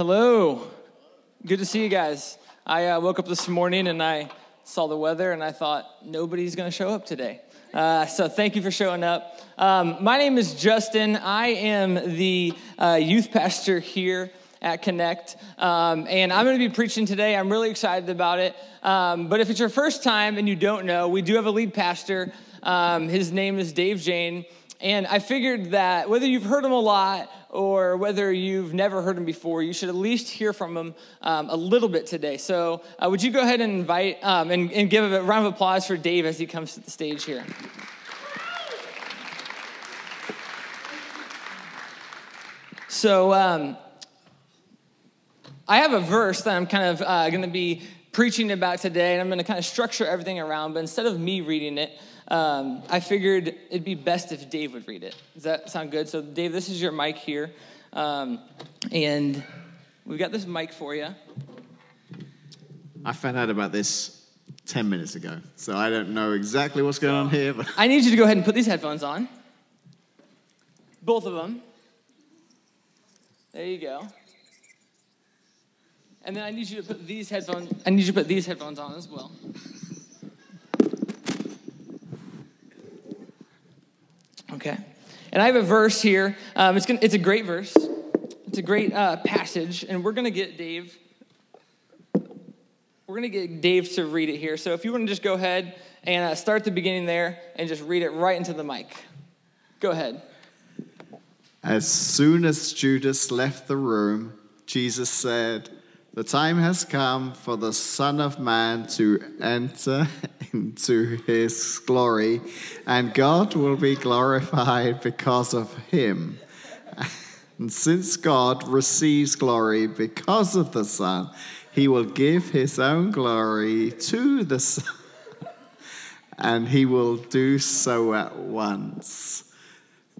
Hello. Good to see you guys. I uh, woke up this morning and I saw the weather and I thought nobody's going to show up today. Uh, so thank you for showing up. Um, my name is Justin. I am the uh, youth pastor here at Connect, um, and I'm going to be preaching today. I'm really excited about it. Um, but if it's your first time and you don't know, we do have a lead pastor. Um, his name is Dave Jane. And I figured that whether you've heard him a lot or whether you've never heard him before, you should at least hear from him um, a little bit today. So, uh, would you go ahead and invite um, and, and give a round of applause for Dave as he comes to the stage here? So, um, I have a verse that I'm kind of uh, going to be preaching about today, and I'm going to kind of structure everything around, but instead of me reading it, um, I figured it'd be best if Dave would read it. Does that sound good? So, Dave, this is your mic here. Um, and we've got this mic for you. I found out about this 10 minutes ago, so I don't know exactly what's going on here. But I need you to go ahead and put these headphones on. Both of them. There you go. And then I need you to put these headphones. I need you to put these headphones on as well. Okay. And I have a verse here. Um, it's, gonna, it's a great verse. It's a great uh, passage, and we're going to get Dave. We're going to get Dave to read it here. So if you want to just go ahead and uh, start the beginning there and just read it right into the mic. Go ahead. As soon as Judas left the room, Jesus said, The time has come for the Son of Man to enter into his glory, and God will be glorified because of him. And since God receives glory because of the Son, he will give his own glory to the Son, and he will do so at once.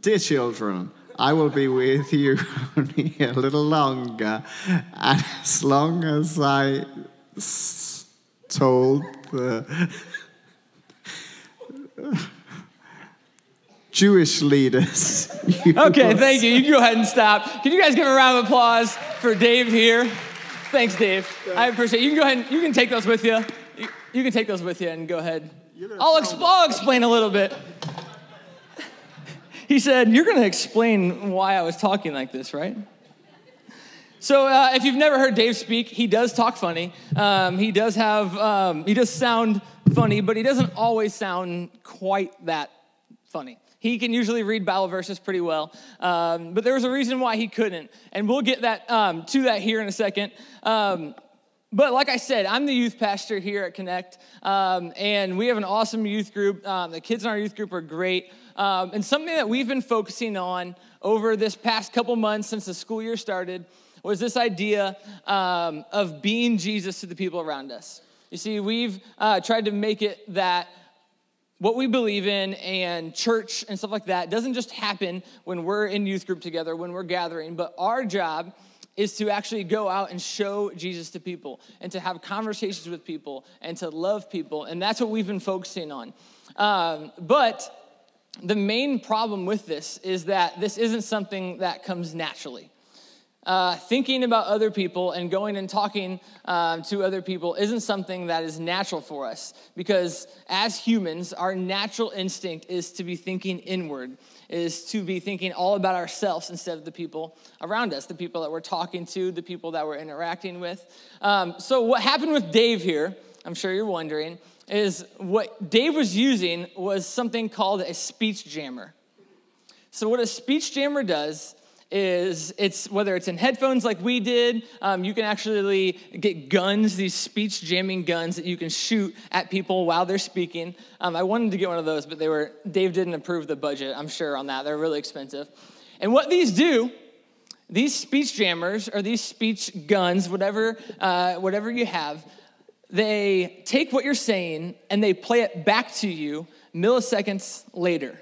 Dear children, I will be with you only a little longer, and as long as I s- told the Jewish leaders. Okay, thank you. You can go ahead and stop. Can you guys give a round of applause for Dave here? Thanks, Dave. I appreciate it. You can go ahead and you can take those with you. You, you can take those with you and go ahead. I'll, exp- I'll explain a little bit. He said, You're going to explain why I was talking like this, right? So, uh, if you've never heard Dave speak, he does talk funny. Um, he does have, um, he does sound funny, but he doesn't always sound quite that funny. He can usually read Bible verses pretty well, um, but there was a reason why he couldn't, and we'll get that um, to that here in a second. But like I said, I'm the youth pastor here at Connect, um, and we have an awesome youth group. Um, the kids in our youth group are great, um, and something that we've been focusing on over this past couple months since the school year started was this idea um, of being Jesus to the people around us. You see, we've uh, tried to make it that what we believe in and church and stuff like that doesn't just happen when we're in youth group together, when we're gathering, but our job is to actually go out and show Jesus to people and to have conversations with people and to love people. And that's what we've been focusing on. Um, but the main problem with this is that this isn't something that comes naturally. Uh, thinking about other people and going and talking um, to other people isn't something that is natural for us because as humans our natural instinct is to be thinking inward is to be thinking all about ourselves instead of the people around us the people that we're talking to the people that we're interacting with. Um, so what happened with dave here i'm sure you're wondering is what dave was using was something called a speech jammer. So what a speech jammer does is it's whether it's in headphones like we did um, you can actually get guns these speech jamming guns that you can shoot at people while they're speaking. Um, i wanted to get one of those but they were dave didn't approve the budget i'm sure on that. They're really expensive. And what these do these speech jammers or these speech guns whatever uh, whatever you have they take what you're saying and they play it back to you milliseconds later.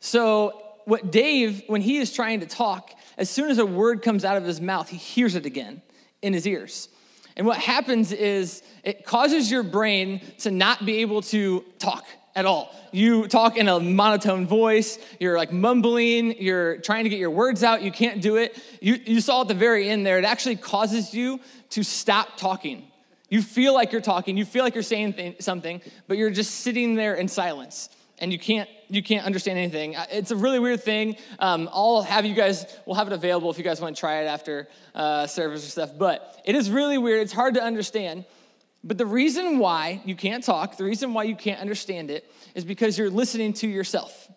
So what Dave, when he is trying to talk, as soon as a word comes out of his mouth, he hears it again in his ears. And what happens is it causes your brain to not be able to talk at all. You talk in a monotone voice, you're like mumbling, you're trying to get your words out, you can't do it. You, you saw at the very end there, it actually causes you to stop talking. You feel like you're talking, you feel like you're saying th- something, but you're just sitting there in silence and you can't you can't understand anything. It's a really weird thing. Um, I'll have you guys. We'll have it available if you guys want to try it after uh, service or stuff. But it is really weird. It's hard to understand. But the reason why you can't talk, the reason why you can't understand it, is because you're listening to yourself.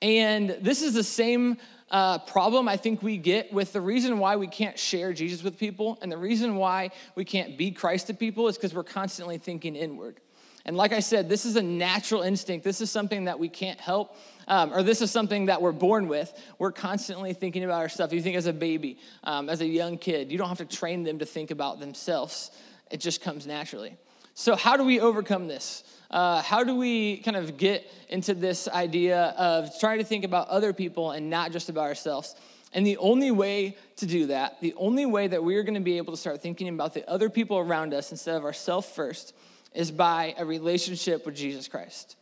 And this is the same uh, problem I think we get with the reason why we can't share Jesus with people and the reason why we can't be Christ to people is because we're constantly thinking inward. And like I said, this is a natural instinct. This is something that we can't help, um, or this is something that we're born with. We're constantly thinking about our stuff. You think as a baby, um, as a young kid, you don't have to train them to think about themselves it just comes naturally. So, how do we overcome this? Uh, how do we kind of get into this idea of trying to think about other people and not just about ourselves? And the only way to do that, the only way that we're going to be able to start thinking about the other people around us instead of ourselves first, is by a relationship with Jesus Christ.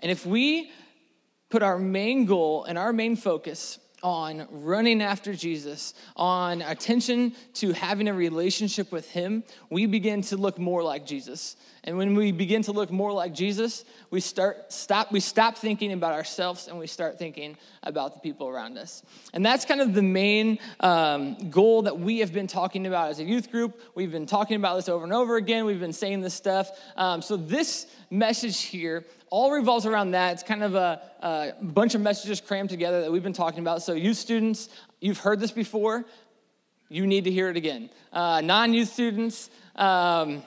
And if we put our main goal and our main focus on running after Jesus, on attention to having a relationship with Him, we begin to look more like Jesus. And when we begin to look more like Jesus, we start stop we stop thinking about ourselves and we start thinking about the people around us. And that's kind of the main um, goal that we have been talking about as a youth group. We've been talking about this over and over again. We've been saying this stuff. Um, so this message here all revolves around that. It's kind of a, a, bunch of messages crammed together that we've been talking about. So, youth students, you've heard this before. You need to hear it again. Uh, Non youth students, um,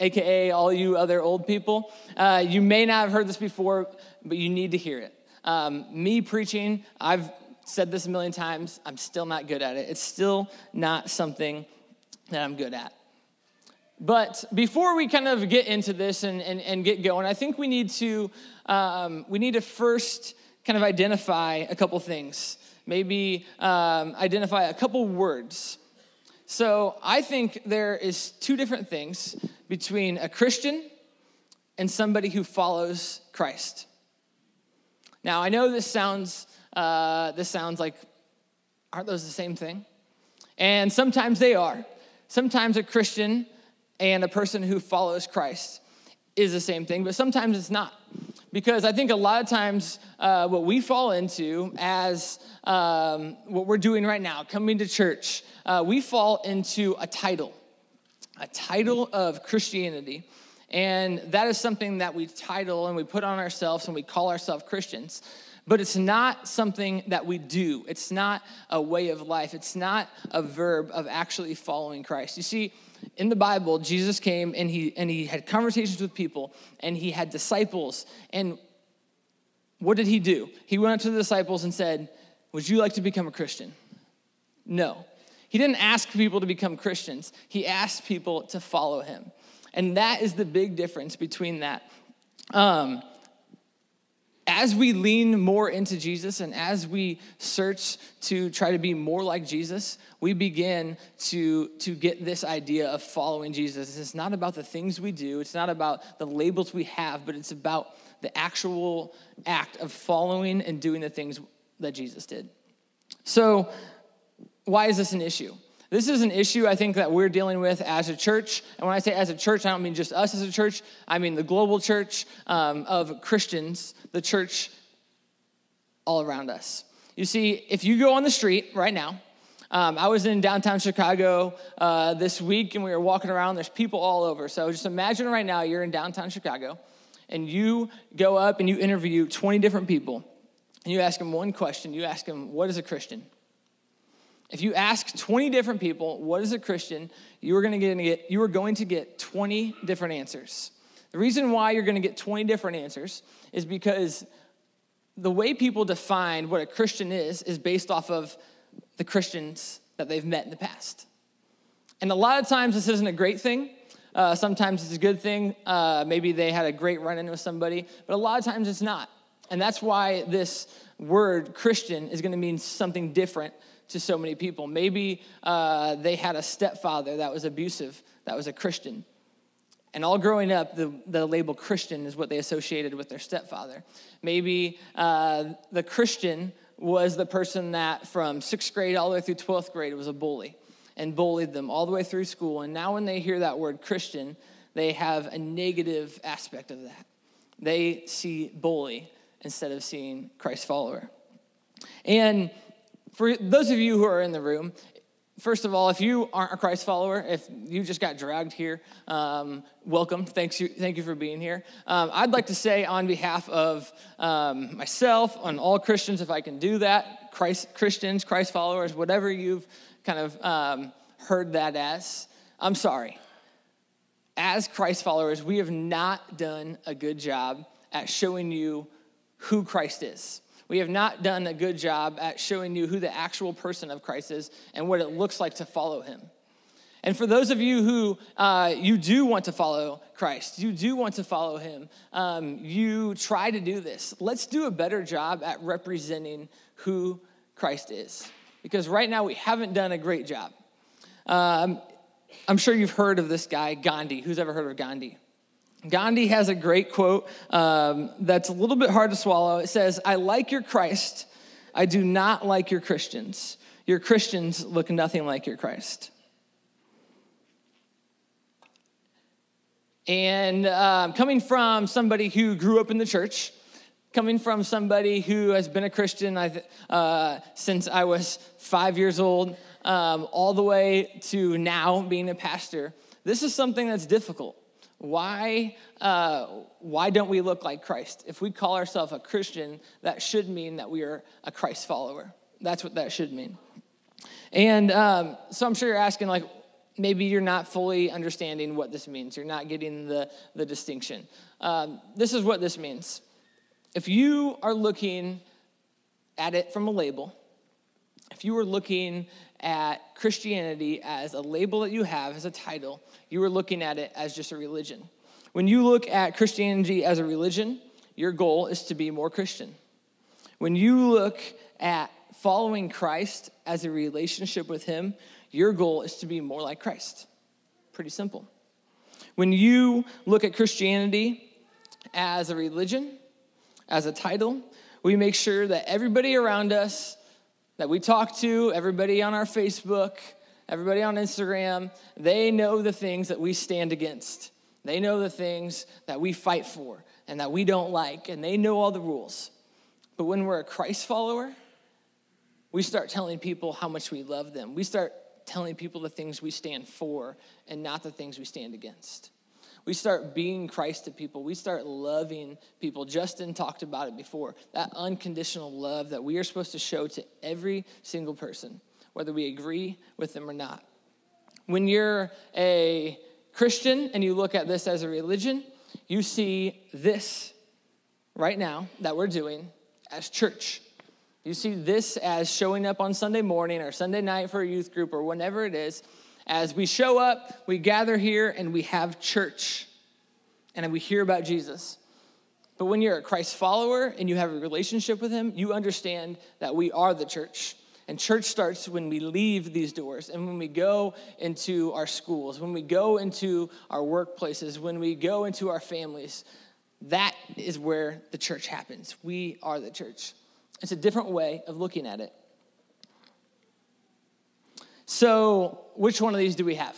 AKA all you other old people, uh, you may not have heard this before, but you need to hear it. Um, me preaching, I've said this a million times, I'm still not good at it. It's still not something that I'm good at. But before we kind of get into this and, and, and get going, I think we need to um, we need to first kind of identify a couple things. Maybe um, identify a couple words. So I think there is two different things between a Christian and somebody who follows Christ. Now I know this sounds uh, this sounds like aren't those the same thing? And sometimes they are. Sometimes a Christian and a person who follows Christ is the same thing, but sometimes it's not. Because I think a lot of times uh, what we fall into as um, what we're doing right now, coming to church, uh, we fall into a title, a title of Christianity. And that is something that we title and we put on ourselves and we call ourselves Christians. But it's not something that we do. It's not a way of life. It's not a verb of actually following Christ. You see, in the Bible, Jesus came and he, and he had conversations with people and he had disciples. And what did he do? He went up to the disciples and said, Would you like to become a Christian? No. He didn't ask people to become Christians, he asked people to follow him. And that is the big difference between that. Um, as we lean more into Jesus and as we search to try to be more like Jesus, we begin to, to get this idea of following Jesus. It's not about the things we do, it's not about the labels we have, but it's about the actual act of following and doing the things that Jesus did. So, why is this an issue? This is an issue I think that we're dealing with as a church. And when I say as a church, I don't mean just us as a church, I mean the global church um, of Christians, the church all around us. You see, if you go on the street right now, um, I was in downtown Chicago uh, this week and we were walking around. There's people all over. So just imagine right now you're in downtown Chicago and you go up and you interview 20 different people and you ask them one question. You ask them, What is a Christian? If you ask 20 different people, what is a Christian, you are going to get, you are going to get 20 different answers. The reason why you're going to get 20 different answers is because the way people define what a Christian is is based off of the Christians that they've met in the past. And a lot of times this isn't a great thing. Uh, sometimes it's a good thing. Uh, maybe they had a great run in with somebody, but a lot of times it's not. And that's why this word Christian is going to mean something different to so many people. Maybe uh, they had a stepfather that was abusive, that was a Christian. And all growing up, the, the label Christian is what they associated with their stepfather. Maybe uh, the Christian was the person that from sixth grade all the way through 12th grade was a bully and bullied them all the way through school. And now when they hear that word Christian, they have a negative aspect of that. They see bully instead of seeing Christ follower. And for those of you who are in the room, first of all, if you aren't a Christ follower, if you just got dragged here, um, welcome. Thanks you, thank you for being here. Um, I'd like to say on behalf of um, myself, on all Christians, if I can do that, Christ Christians, Christ followers, whatever you've kind of um, heard that as, I'm sorry. As Christ followers, we have not done a good job at showing you who Christ is. We have not done a good job at showing you who the actual person of Christ is and what it looks like to follow him. And for those of you who uh, you do want to follow Christ, you do want to follow him, um, you try to do this. Let's do a better job at representing who Christ is. Because right now we haven't done a great job. Um, I'm sure you've heard of this guy, Gandhi. Who's ever heard of Gandhi? Gandhi has a great quote um, that's a little bit hard to swallow. It says, I like your Christ. I do not like your Christians. Your Christians look nothing like your Christ. And um, coming from somebody who grew up in the church, coming from somebody who has been a Christian uh, since I was five years old, um, all the way to now being a pastor, this is something that's difficult. Why, uh, why don't we look like Christ? If we call ourselves a Christian, that should mean that we are a Christ follower. That's what that should mean. And um, so I'm sure you're asking, like, maybe you're not fully understanding what this means. You're not getting the, the distinction. Um, this is what this means. If you are looking at it from a label, if you are looking at Christianity as a label that you have, as a title, you are looking at it as just a religion. When you look at Christianity as a religion, your goal is to be more Christian. When you look at following Christ as a relationship with Him, your goal is to be more like Christ. Pretty simple. When you look at Christianity as a religion, as a title, we make sure that everybody around us that we talk to, everybody on our Facebook, everybody on Instagram, they know the things that we stand against. They know the things that we fight for and that we don't like, and they know all the rules. But when we're a Christ follower, we start telling people how much we love them. We start telling people the things we stand for and not the things we stand against. We start being Christ to people. We start loving people. Justin talked about it before that unconditional love that we are supposed to show to every single person, whether we agree with them or not. When you're a Christian and you look at this as a religion, you see this right now that we're doing as church. You see this as showing up on Sunday morning or Sunday night for a youth group or whenever it is as we show up, we gather here and we have church and we hear about Jesus. But when you're a Christ follower and you have a relationship with Him, you understand that we are the church. And church starts when we leave these doors and when we go into our schools, when we go into our workplaces, when we go into our families. That is where the church happens. We are the church. It's a different way of looking at it. So, which one of these do we have?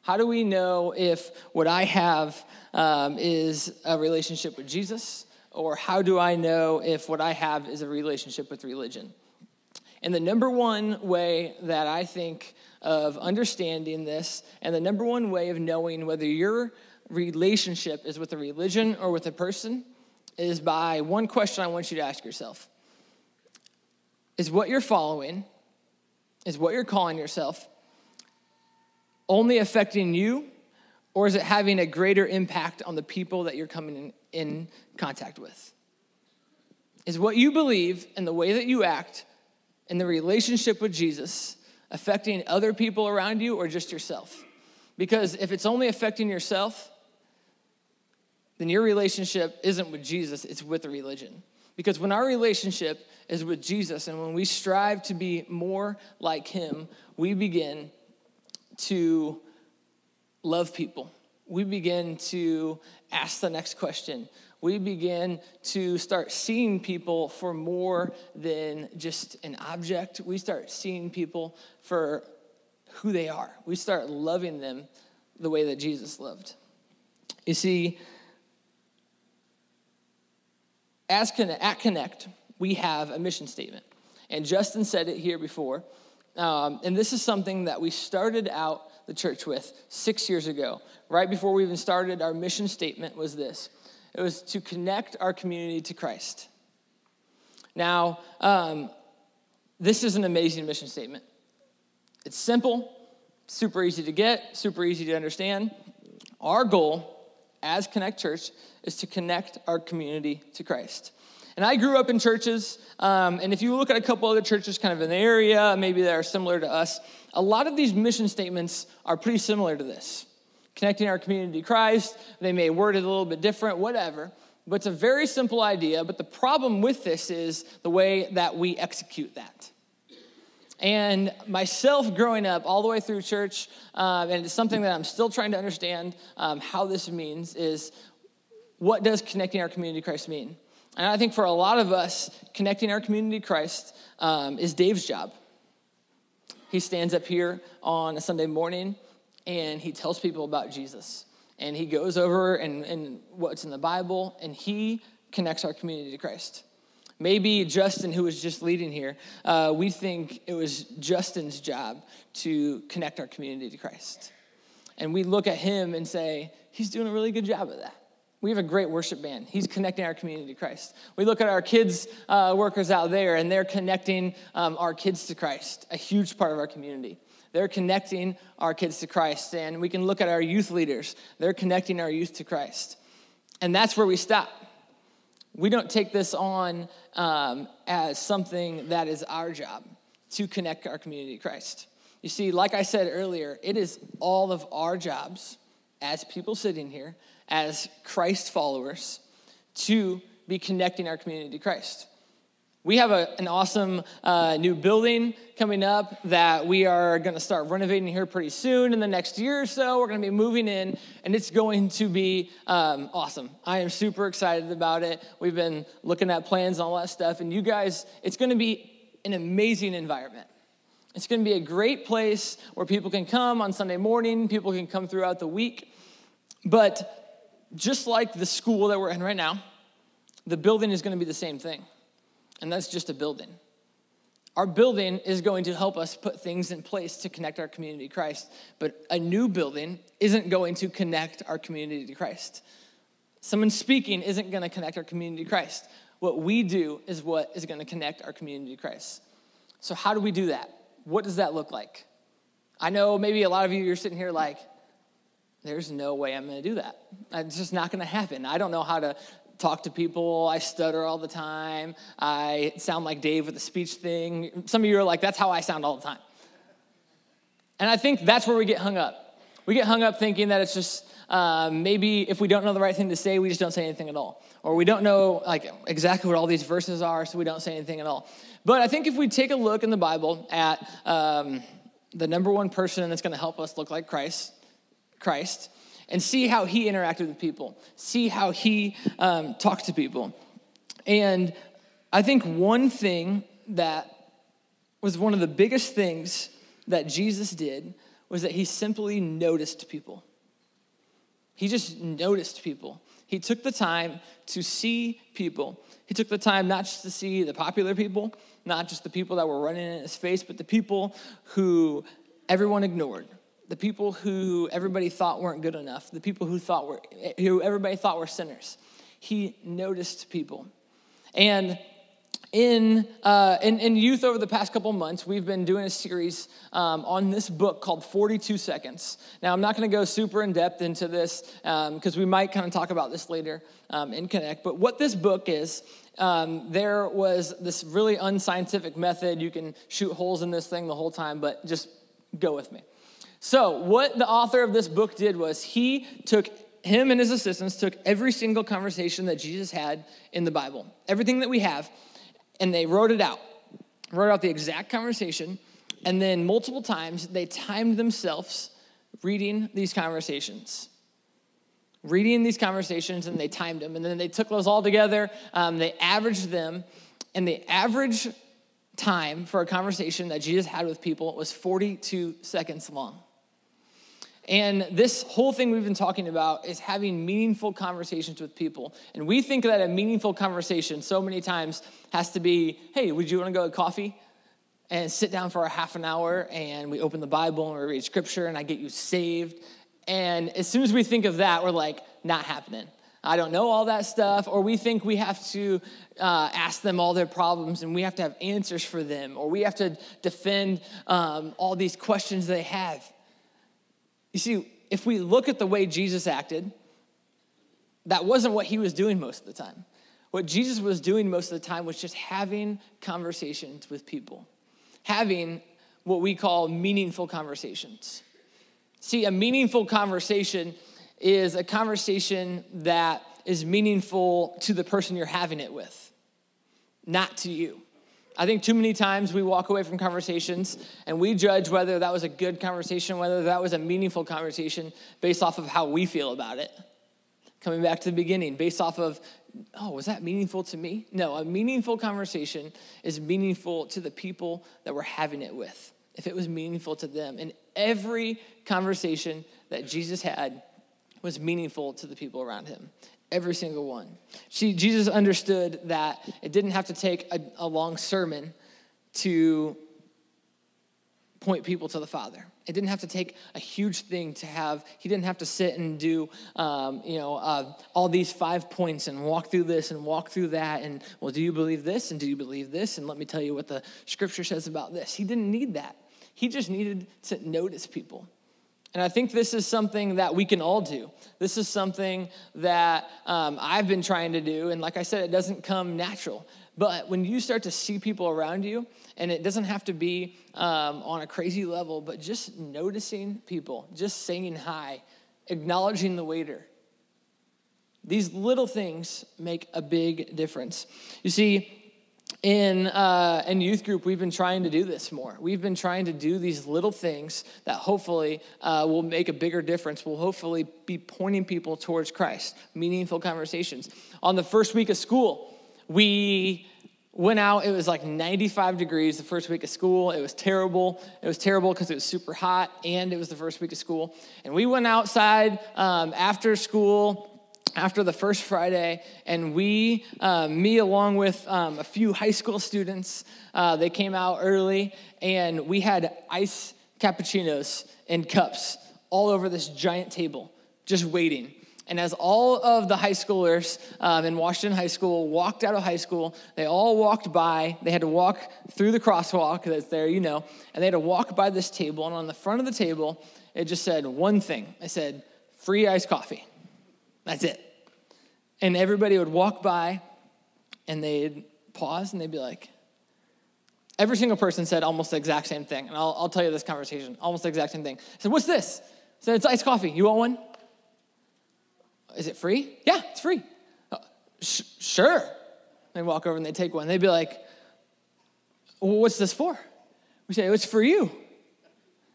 How do we know if what I have um, is a relationship with Jesus, or how do I know if what I have is a relationship with religion? And the number one way that I think of understanding this, and the number one way of knowing whether your relationship is with a religion or with a person, is by one question I want you to ask yourself Is what you're following is what you're calling yourself only affecting you, or is it having a greater impact on the people that you're coming in, in contact with? Is what you believe and the way that you act in the relationship with Jesus affecting other people around you or just yourself? Because if it's only affecting yourself, then your relationship isn't with Jesus, it's with the religion. Because when our relationship is with Jesus and when we strive to be more like Him, we begin to love people. we begin to ask the next question. We begin to start seeing people for more than just an object. We start seeing people for who they are. We start loving them the way that Jesus loved. You see, as at Connect, we have a mission statement. And Justin said it here before. Um, and this is something that we started out the church with six years ago. Right before we even started, our mission statement was this it was to connect our community to Christ. Now, um, this is an amazing mission statement. It's simple, super easy to get, super easy to understand. Our goal as Connect Church is to connect our community to Christ. And I grew up in churches, um, and if you look at a couple other churches kind of in the area, maybe that are similar to us, a lot of these mission statements are pretty similar to this. Connecting our community to Christ, they may word it a little bit different, whatever. But it's a very simple idea. But the problem with this is the way that we execute that. And myself growing up all the way through church, um, and it's something that I'm still trying to understand um, how this means, is what does connecting our community to Christ mean? And I think for a lot of us, connecting our community to Christ um, is Dave's job. He stands up here on a Sunday morning and he tells people about Jesus. And he goes over and, and what's in the Bible and he connects our community to Christ. Maybe Justin, who was just leading here, uh, we think it was Justin's job to connect our community to Christ. And we look at him and say, he's doing a really good job of that. We have a great worship band. He's connecting our community to Christ. We look at our kids' uh, workers out there, and they're connecting um, our kids to Christ, a huge part of our community. They're connecting our kids to Christ. And we can look at our youth leaders, they're connecting our youth to Christ. And that's where we stop. We don't take this on um, as something that is our job to connect our community to Christ. You see, like I said earlier, it is all of our jobs as people sitting here, as Christ followers, to be connecting our community to Christ. We have a, an awesome uh, new building coming up that we are going to start renovating here pretty soon. In the next year or so, we're going to be moving in, and it's going to be um, awesome. I am super excited about it. We've been looking at plans and all that stuff, and you guys, it's going to be an amazing environment. It's going to be a great place where people can come on Sunday morning, people can come throughout the week. But just like the school that we're in right now, the building is going to be the same thing and that's just a building. Our building is going to help us put things in place to connect our community to Christ, but a new building isn't going to connect our community to Christ. Someone speaking isn't going to connect our community to Christ. What we do is what is going to connect our community to Christ. So, how do we do that? What does that look like? I know maybe a lot of you are sitting here like, there's no way I'm going to do that. It's just not going to happen. I don't know how to talk to people. I stutter all the time. I sound like Dave with the speech thing. Some of you are like, that's how I sound all the time. And I think that's where we get hung up. We get hung up thinking that it's just um, maybe if we don't know the right thing to say, we just don't say anything at all. Or we don't know like exactly what all these verses are, so we don't say anything at all. But I think if we take a look in the Bible at um, the number one person that's going to help us look like Christ, Christ, and see how he interacted with people, see how he um, talked to people. And I think one thing that was one of the biggest things that Jesus did was that he simply noticed people. He just noticed people. He took the time to see people. He took the time not just to see the popular people, not just the people that were running in his face, but the people who everyone ignored, the people who everybody thought weren't good enough, the people who thought were who everybody thought were sinners. He noticed people. And in, uh, in, in, youth over the past couple months, we've been doing a series um, on this book called 42 Seconds. Now, I'm not going to go super in depth into this because um, we might kind of talk about this later um, in Connect. But what this book is, um, there was this really unscientific method. You can shoot holes in this thing the whole time, but just go with me. So, what the author of this book did was he took him and his assistants took every single conversation that Jesus had in the Bible, everything that we have, and they wrote it out. Wrote out the exact conversation, and then multiple times they timed themselves reading these conversations. reading these conversations and they timed them. And then they took those all together, um, they averaged them, and the average time for a conversation that Jesus had with people was 42 seconds long. And this whole thing we've been talking about is having meaningful conversations with people. And we think that a meaningful conversation so many times has to be hey, would you want to go to coffee? And sit down for a half an hour and we open the Bible and we read scripture and I get you saved. And as soon as we think of that, we're like, not happening. I don't know all that stuff, or we think we have to uh, ask them all their problems and we have to have answers for them, or we have to defend um, all these questions they have. You see, if we look at the way Jesus acted, that wasn't what he was doing most of the time. What Jesus was doing most of the time was just having conversations with people, having what we call meaningful conversations. See, a meaningful conversation is a conversation that is meaningful to the person you're having it with, not to you. I think too many times we walk away from conversations and we judge whether that was a good conversation, whether that was a meaningful conversation based off of how we feel about it. Coming back to the beginning, based off of, oh, was that meaningful to me? No, a meaningful conversation is meaningful to the people that we're having it with, if it was meaningful to them. And every conversation that Jesus had was meaningful to the people around him. Every single one. See, Jesus understood that it didn't have to take a, a long sermon to point people to the Father. It didn't have to take a huge thing to have, he didn't have to sit and do, um, you know, uh, all these five points and walk through this and walk through that. And, well, do you believe this? And do you believe this? And let me tell you what the scripture says about this. He didn't need that. He just needed to notice people. And I think this is something that we can all do. This is something that um, I've been trying to do. And like I said, it doesn't come natural. But when you start to see people around you, and it doesn't have to be um, on a crazy level, but just noticing people, just saying hi, acknowledging the waiter, these little things make a big difference. You see, in, uh, in youth group, we've been trying to do this more. We've been trying to do these little things that hopefully uh, will make a bigger difference, will hopefully be pointing people towards Christ, meaningful conversations. On the first week of school, we went out. It was like 95 degrees the first week of school. It was terrible. It was terrible because it was super hot and it was the first week of school. And we went outside um, after school after the first Friday, and we, um, me along with um, a few high school students, uh, they came out early, and we had ice cappuccinos in cups all over this giant table, just waiting. And as all of the high schoolers um, in Washington High School walked out of high school, they all walked by. They had to walk through the crosswalk that's there, you know, and they had to walk by this table. And on the front of the table, it just said one thing it said, free iced coffee. That's it. And everybody would walk by and they'd pause and they'd be like, every single person said almost the exact same thing. And I'll, I'll tell you this conversation, almost the exact same thing. I said, What's this? I said, It's iced coffee. You want one? Is it free? Yeah, it's free. Uh, sh- sure. They walk over and they take one. They'd be like, well, What's this for? We say, It's for you.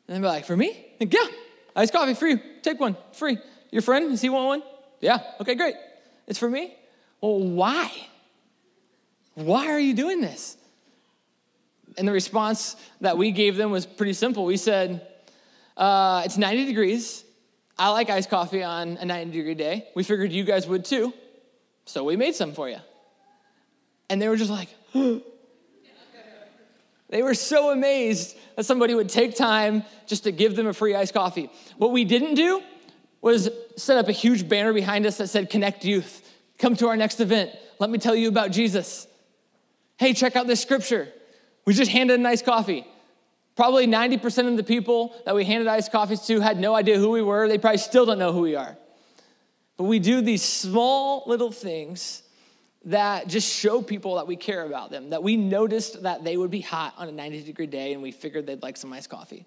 And they'd be like, For me? Like, yeah, iced coffee for you. Take one, free. Your friend, does he want one? Yeah, okay, great. It's for me? Well, why? Why are you doing this? And the response that we gave them was pretty simple. We said, uh, It's 90 degrees. I like iced coffee on a 90 degree day. We figured you guys would too. So we made some for you. And they were just like, they were so amazed that somebody would take time just to give them a free iced coffee. What we didn't do was set up a huge banner behind us that said, Connect Youth. Come to our next event. Let me tell you about Jesus. Hey, check out this scripture. We just handed a nice coffee. Probably 90% of the people that we handed iced coffees to had no idea who we were. They probably still don't know who we are. But we do these small little things that just show people that we care about them, that we noticed that they would be hot on a 90 degree day and we figured they'd like some iced coffee.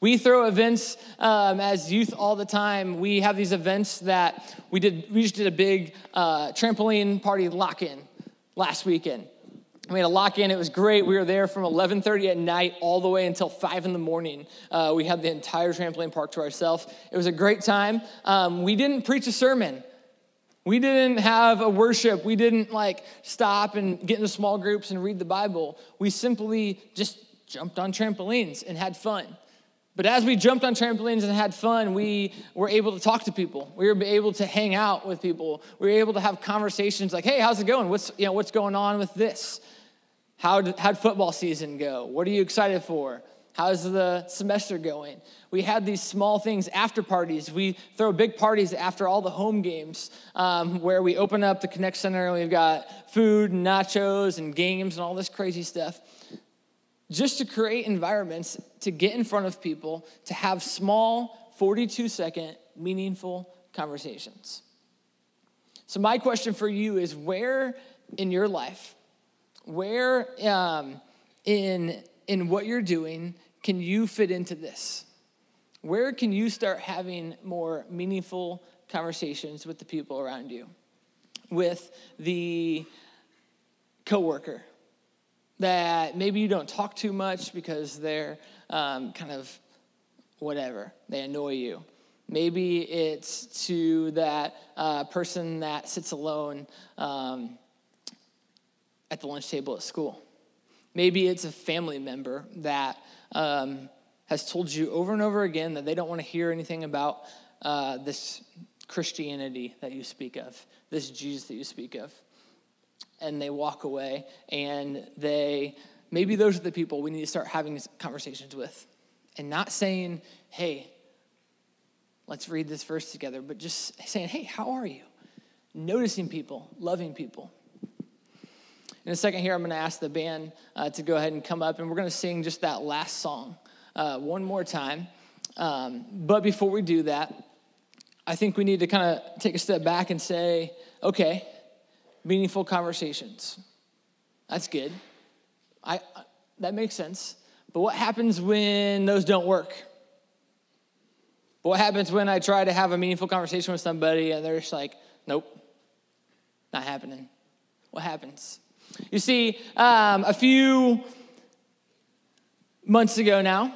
We throw events um, as youth all the time. We have these events that we did. We just did a big uh, trampoline party lock-in last weekend, We had a lock in. It was great. We were there from 11:30 at night all the way until five in the morning. Uh, we had the entire trampoline park to ourselves. It was a great time. Um, we didn't preach a sermon. We didn't have a worship. We didn't like stop and get into small groups and read the Bible. We simply just jumped on trampolines and had fun. But as we jumped on trampolines and had fun, we were able to talk to people. We were able to hang out with people. We were able to have conversations like, "Hey, how's it going? What's you know what's going on with this? How did, how'd football season go? What are you excited for? How's the semester going? We had these small things, after parties. We throw big parties after all the home games um, where we open up the Connect Center and we've got food and nachos and games and all this crazy stuff. Just to create environments to get in front of people, to have small, 42 second, meaningful conversations. So, my question for you is where in your life, where um, in, in what you're doing can you fit into this? Where can you start having more meaningful conversations with the people around you? With the coworker that maybe you don't talk too much because they're um, kind of whatever, they annoy you. Maybe it's to that uh, person that sits alone um, at the lunch table at school. Maybe it's a family member that um, has told you over and over again that they don't want to hear anything about uh, this Christianity that you speak of, this Jesus that you speak of. And they walk away, and they, maybe those are the people we need to start having conversations with. And not saying, hey, let's read this verse together, but just saying, hey, how are you? Noticing people, loving people. In a second here, I'm going to ask the band uh, to go ahead and come up, and we're going to sing just that last song uh, one more time. Um, but before we do that, I think we need to kind of take a step back and say, okay, meaningful conversations. That's good. I, that makes sense. But what happens when those don't work? What happens when I try to have a meaningful conversation with somebody and they're just like, nope, not happening? What happens? You see, um, a few months ago now,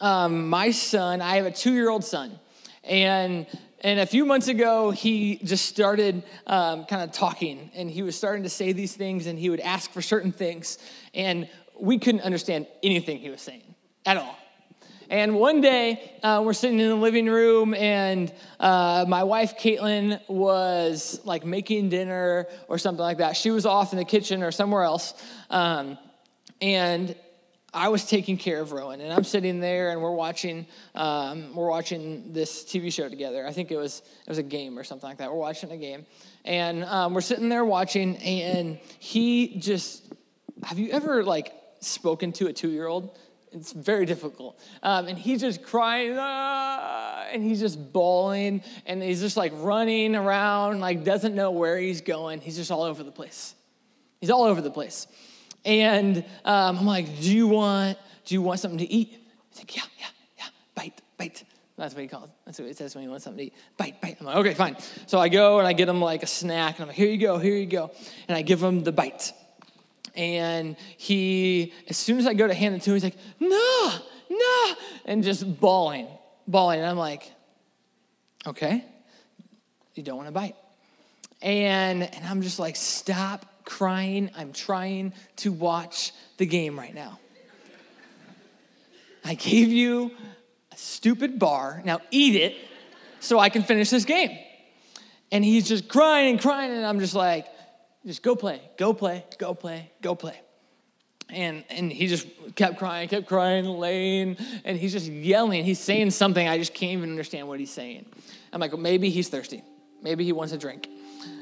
um, my son, I have a two year old son, and and a few months ago, he just started um, kind of talking, and he was starting to say these things, and he would ask for certain things, and we couldn't understand anything he was saying at all. And one day, uh, we're sitting in the living room, and uh, my wife, Caitlin, was like making dinner or something like that. She was off in the kitchen or somewhere else. Um, and I was taking care of Rowan, and I'm sitting there, and we're watching, um, we're watching this TV show together. I think it was it was a game or something like that. We're watching a game, and um, we're sitting there watching, and he just, have you ever like spoken to a two year old? It's very difficult. Um, and he's just crying, ah, and he's just bawling, and he's just like running around, like doesn't know where he's going. He's just all over the place. He's all over the place. And um, I'm like, do you want, do you want something to eat? He's like, yeah, yeah, yeah, bite, bite. That's what he calls. That's what it says when he wants something to eat. Bite, bite. I'm like, okay, fine. So I go and I get him like a snack, and I'm like, here you go, here you go, and I give him the bite. And he, as soon as I go to hand it to him, he's like, no, no, and just bawling, bawling. And I'm like, okay, you don't want to bite. And, and I'm just like, stop crying. I'm trying to watch the game right now. I gave you a stupid bar. Now eat it so I can finish this game. And he's just crying and crying, and I'm just like, just go play, go play, go play, go play. And, and he just kept crying, kept crying, laying, and he's just yelling. He's saying something. I just can't even understand what he's saying. I'm like, well, maybe he's thirsty. Maybe he wants a drink.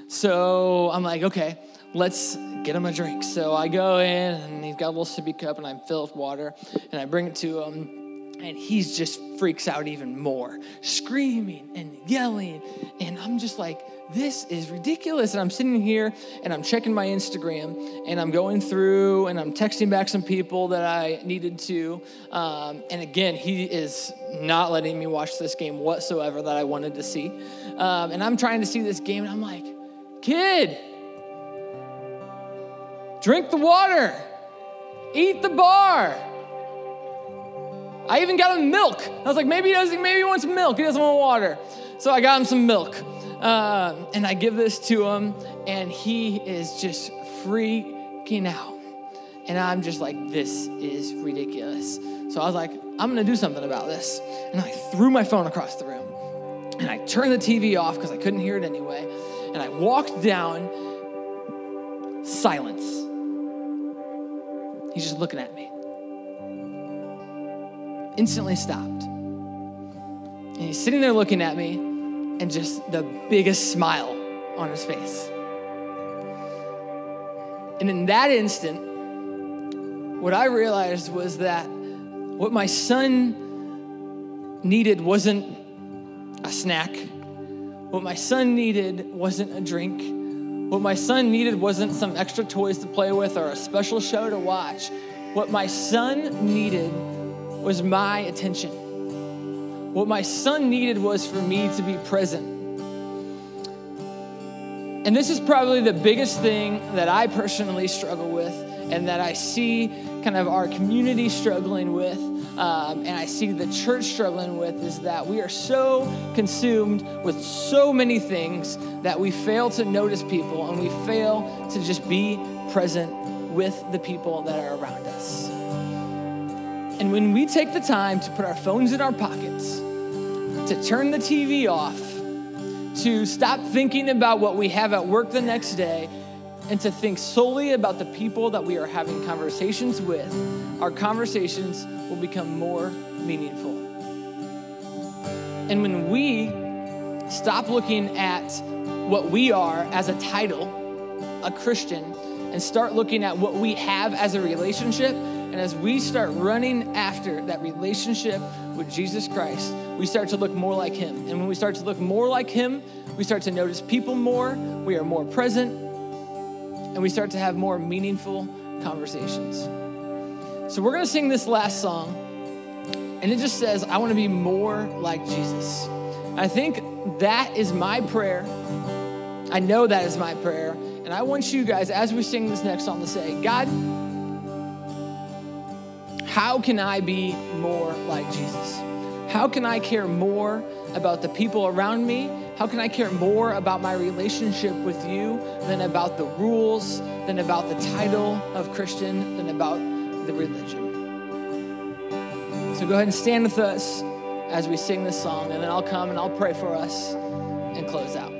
So I'm like, okay, let's get him a drink. So I go in, and he's got a little sippy cup, and I fill it with water, and I bring it to him and he just freaks out even more, screaming and yelling. And I'm just like, this is ridiculous. And I'm sitting here and I'm checking my Instagram and I'm going through and I'm texting back some people that I needed to. Um, and again, he is not letting me watch this game whatsoever that I wanted to see. Um, and I'm trying to see this game and I'm like, kid, drink the water, eat the bar. I even got him milk. I was like, maybe he doesn't, maybe he wants milk. He doesn't want water. So I got him some milk. Uh, and I give this to him, and he is just freaking out. And I'm just like, this is ridiculous. So I was like, I'm gonna do something about this. And I threw my phone across the room. And I turned the TV off because I couldn't hear it anyway. And I walked down, silence. He's just looking at me. Instantly stopped. And he's sitting there looking at me and just the biggest smile on his face. And in that instant, what I realized was that what my son needed wasn't a snack. What my son needed wasn't a drink. What my son needed wasn't some extra toys to play with or a special show to watch. What my son needed was my attention. What my son needed was for me to be present. And this is probably the biggest thing that I personally struggle with and that I see kind of our community struggling with. Um, and I see the church struggling with is that we are so consumed with so many things that we fail to notice people and we fail to just be present with the people that are around us. And when we take the time to put our phones in our pockets, to turn the TV off, to stop thinking about what we have at work the next day, and to think solely about the people that we are having conversations with, our conversations will become more meaningful. And when we stop looking at what we are as a title, a Christian, and start looking at what we have as a relationship, and as we start running after that relationship with Jesus Christ, we start to look more like Him. And when we start to look more like Him, we start to notice people more, we are more present, and we start to have more meaningful conversations. So we're gonna sing this last song, and it just says, I wanna be more like Jesus. I think that is my prayer. I know that is my prayer. And I want you guys, as we sing this next song, to say, God, how can I be more like Jesus? How can I care more about the people around me? How can I care more about my relationship with you than about the rules, than about the title of Christian, than about the religion? So go ahead and stand with us as we sing this song, and then I'll come and I'll pray for us and close out.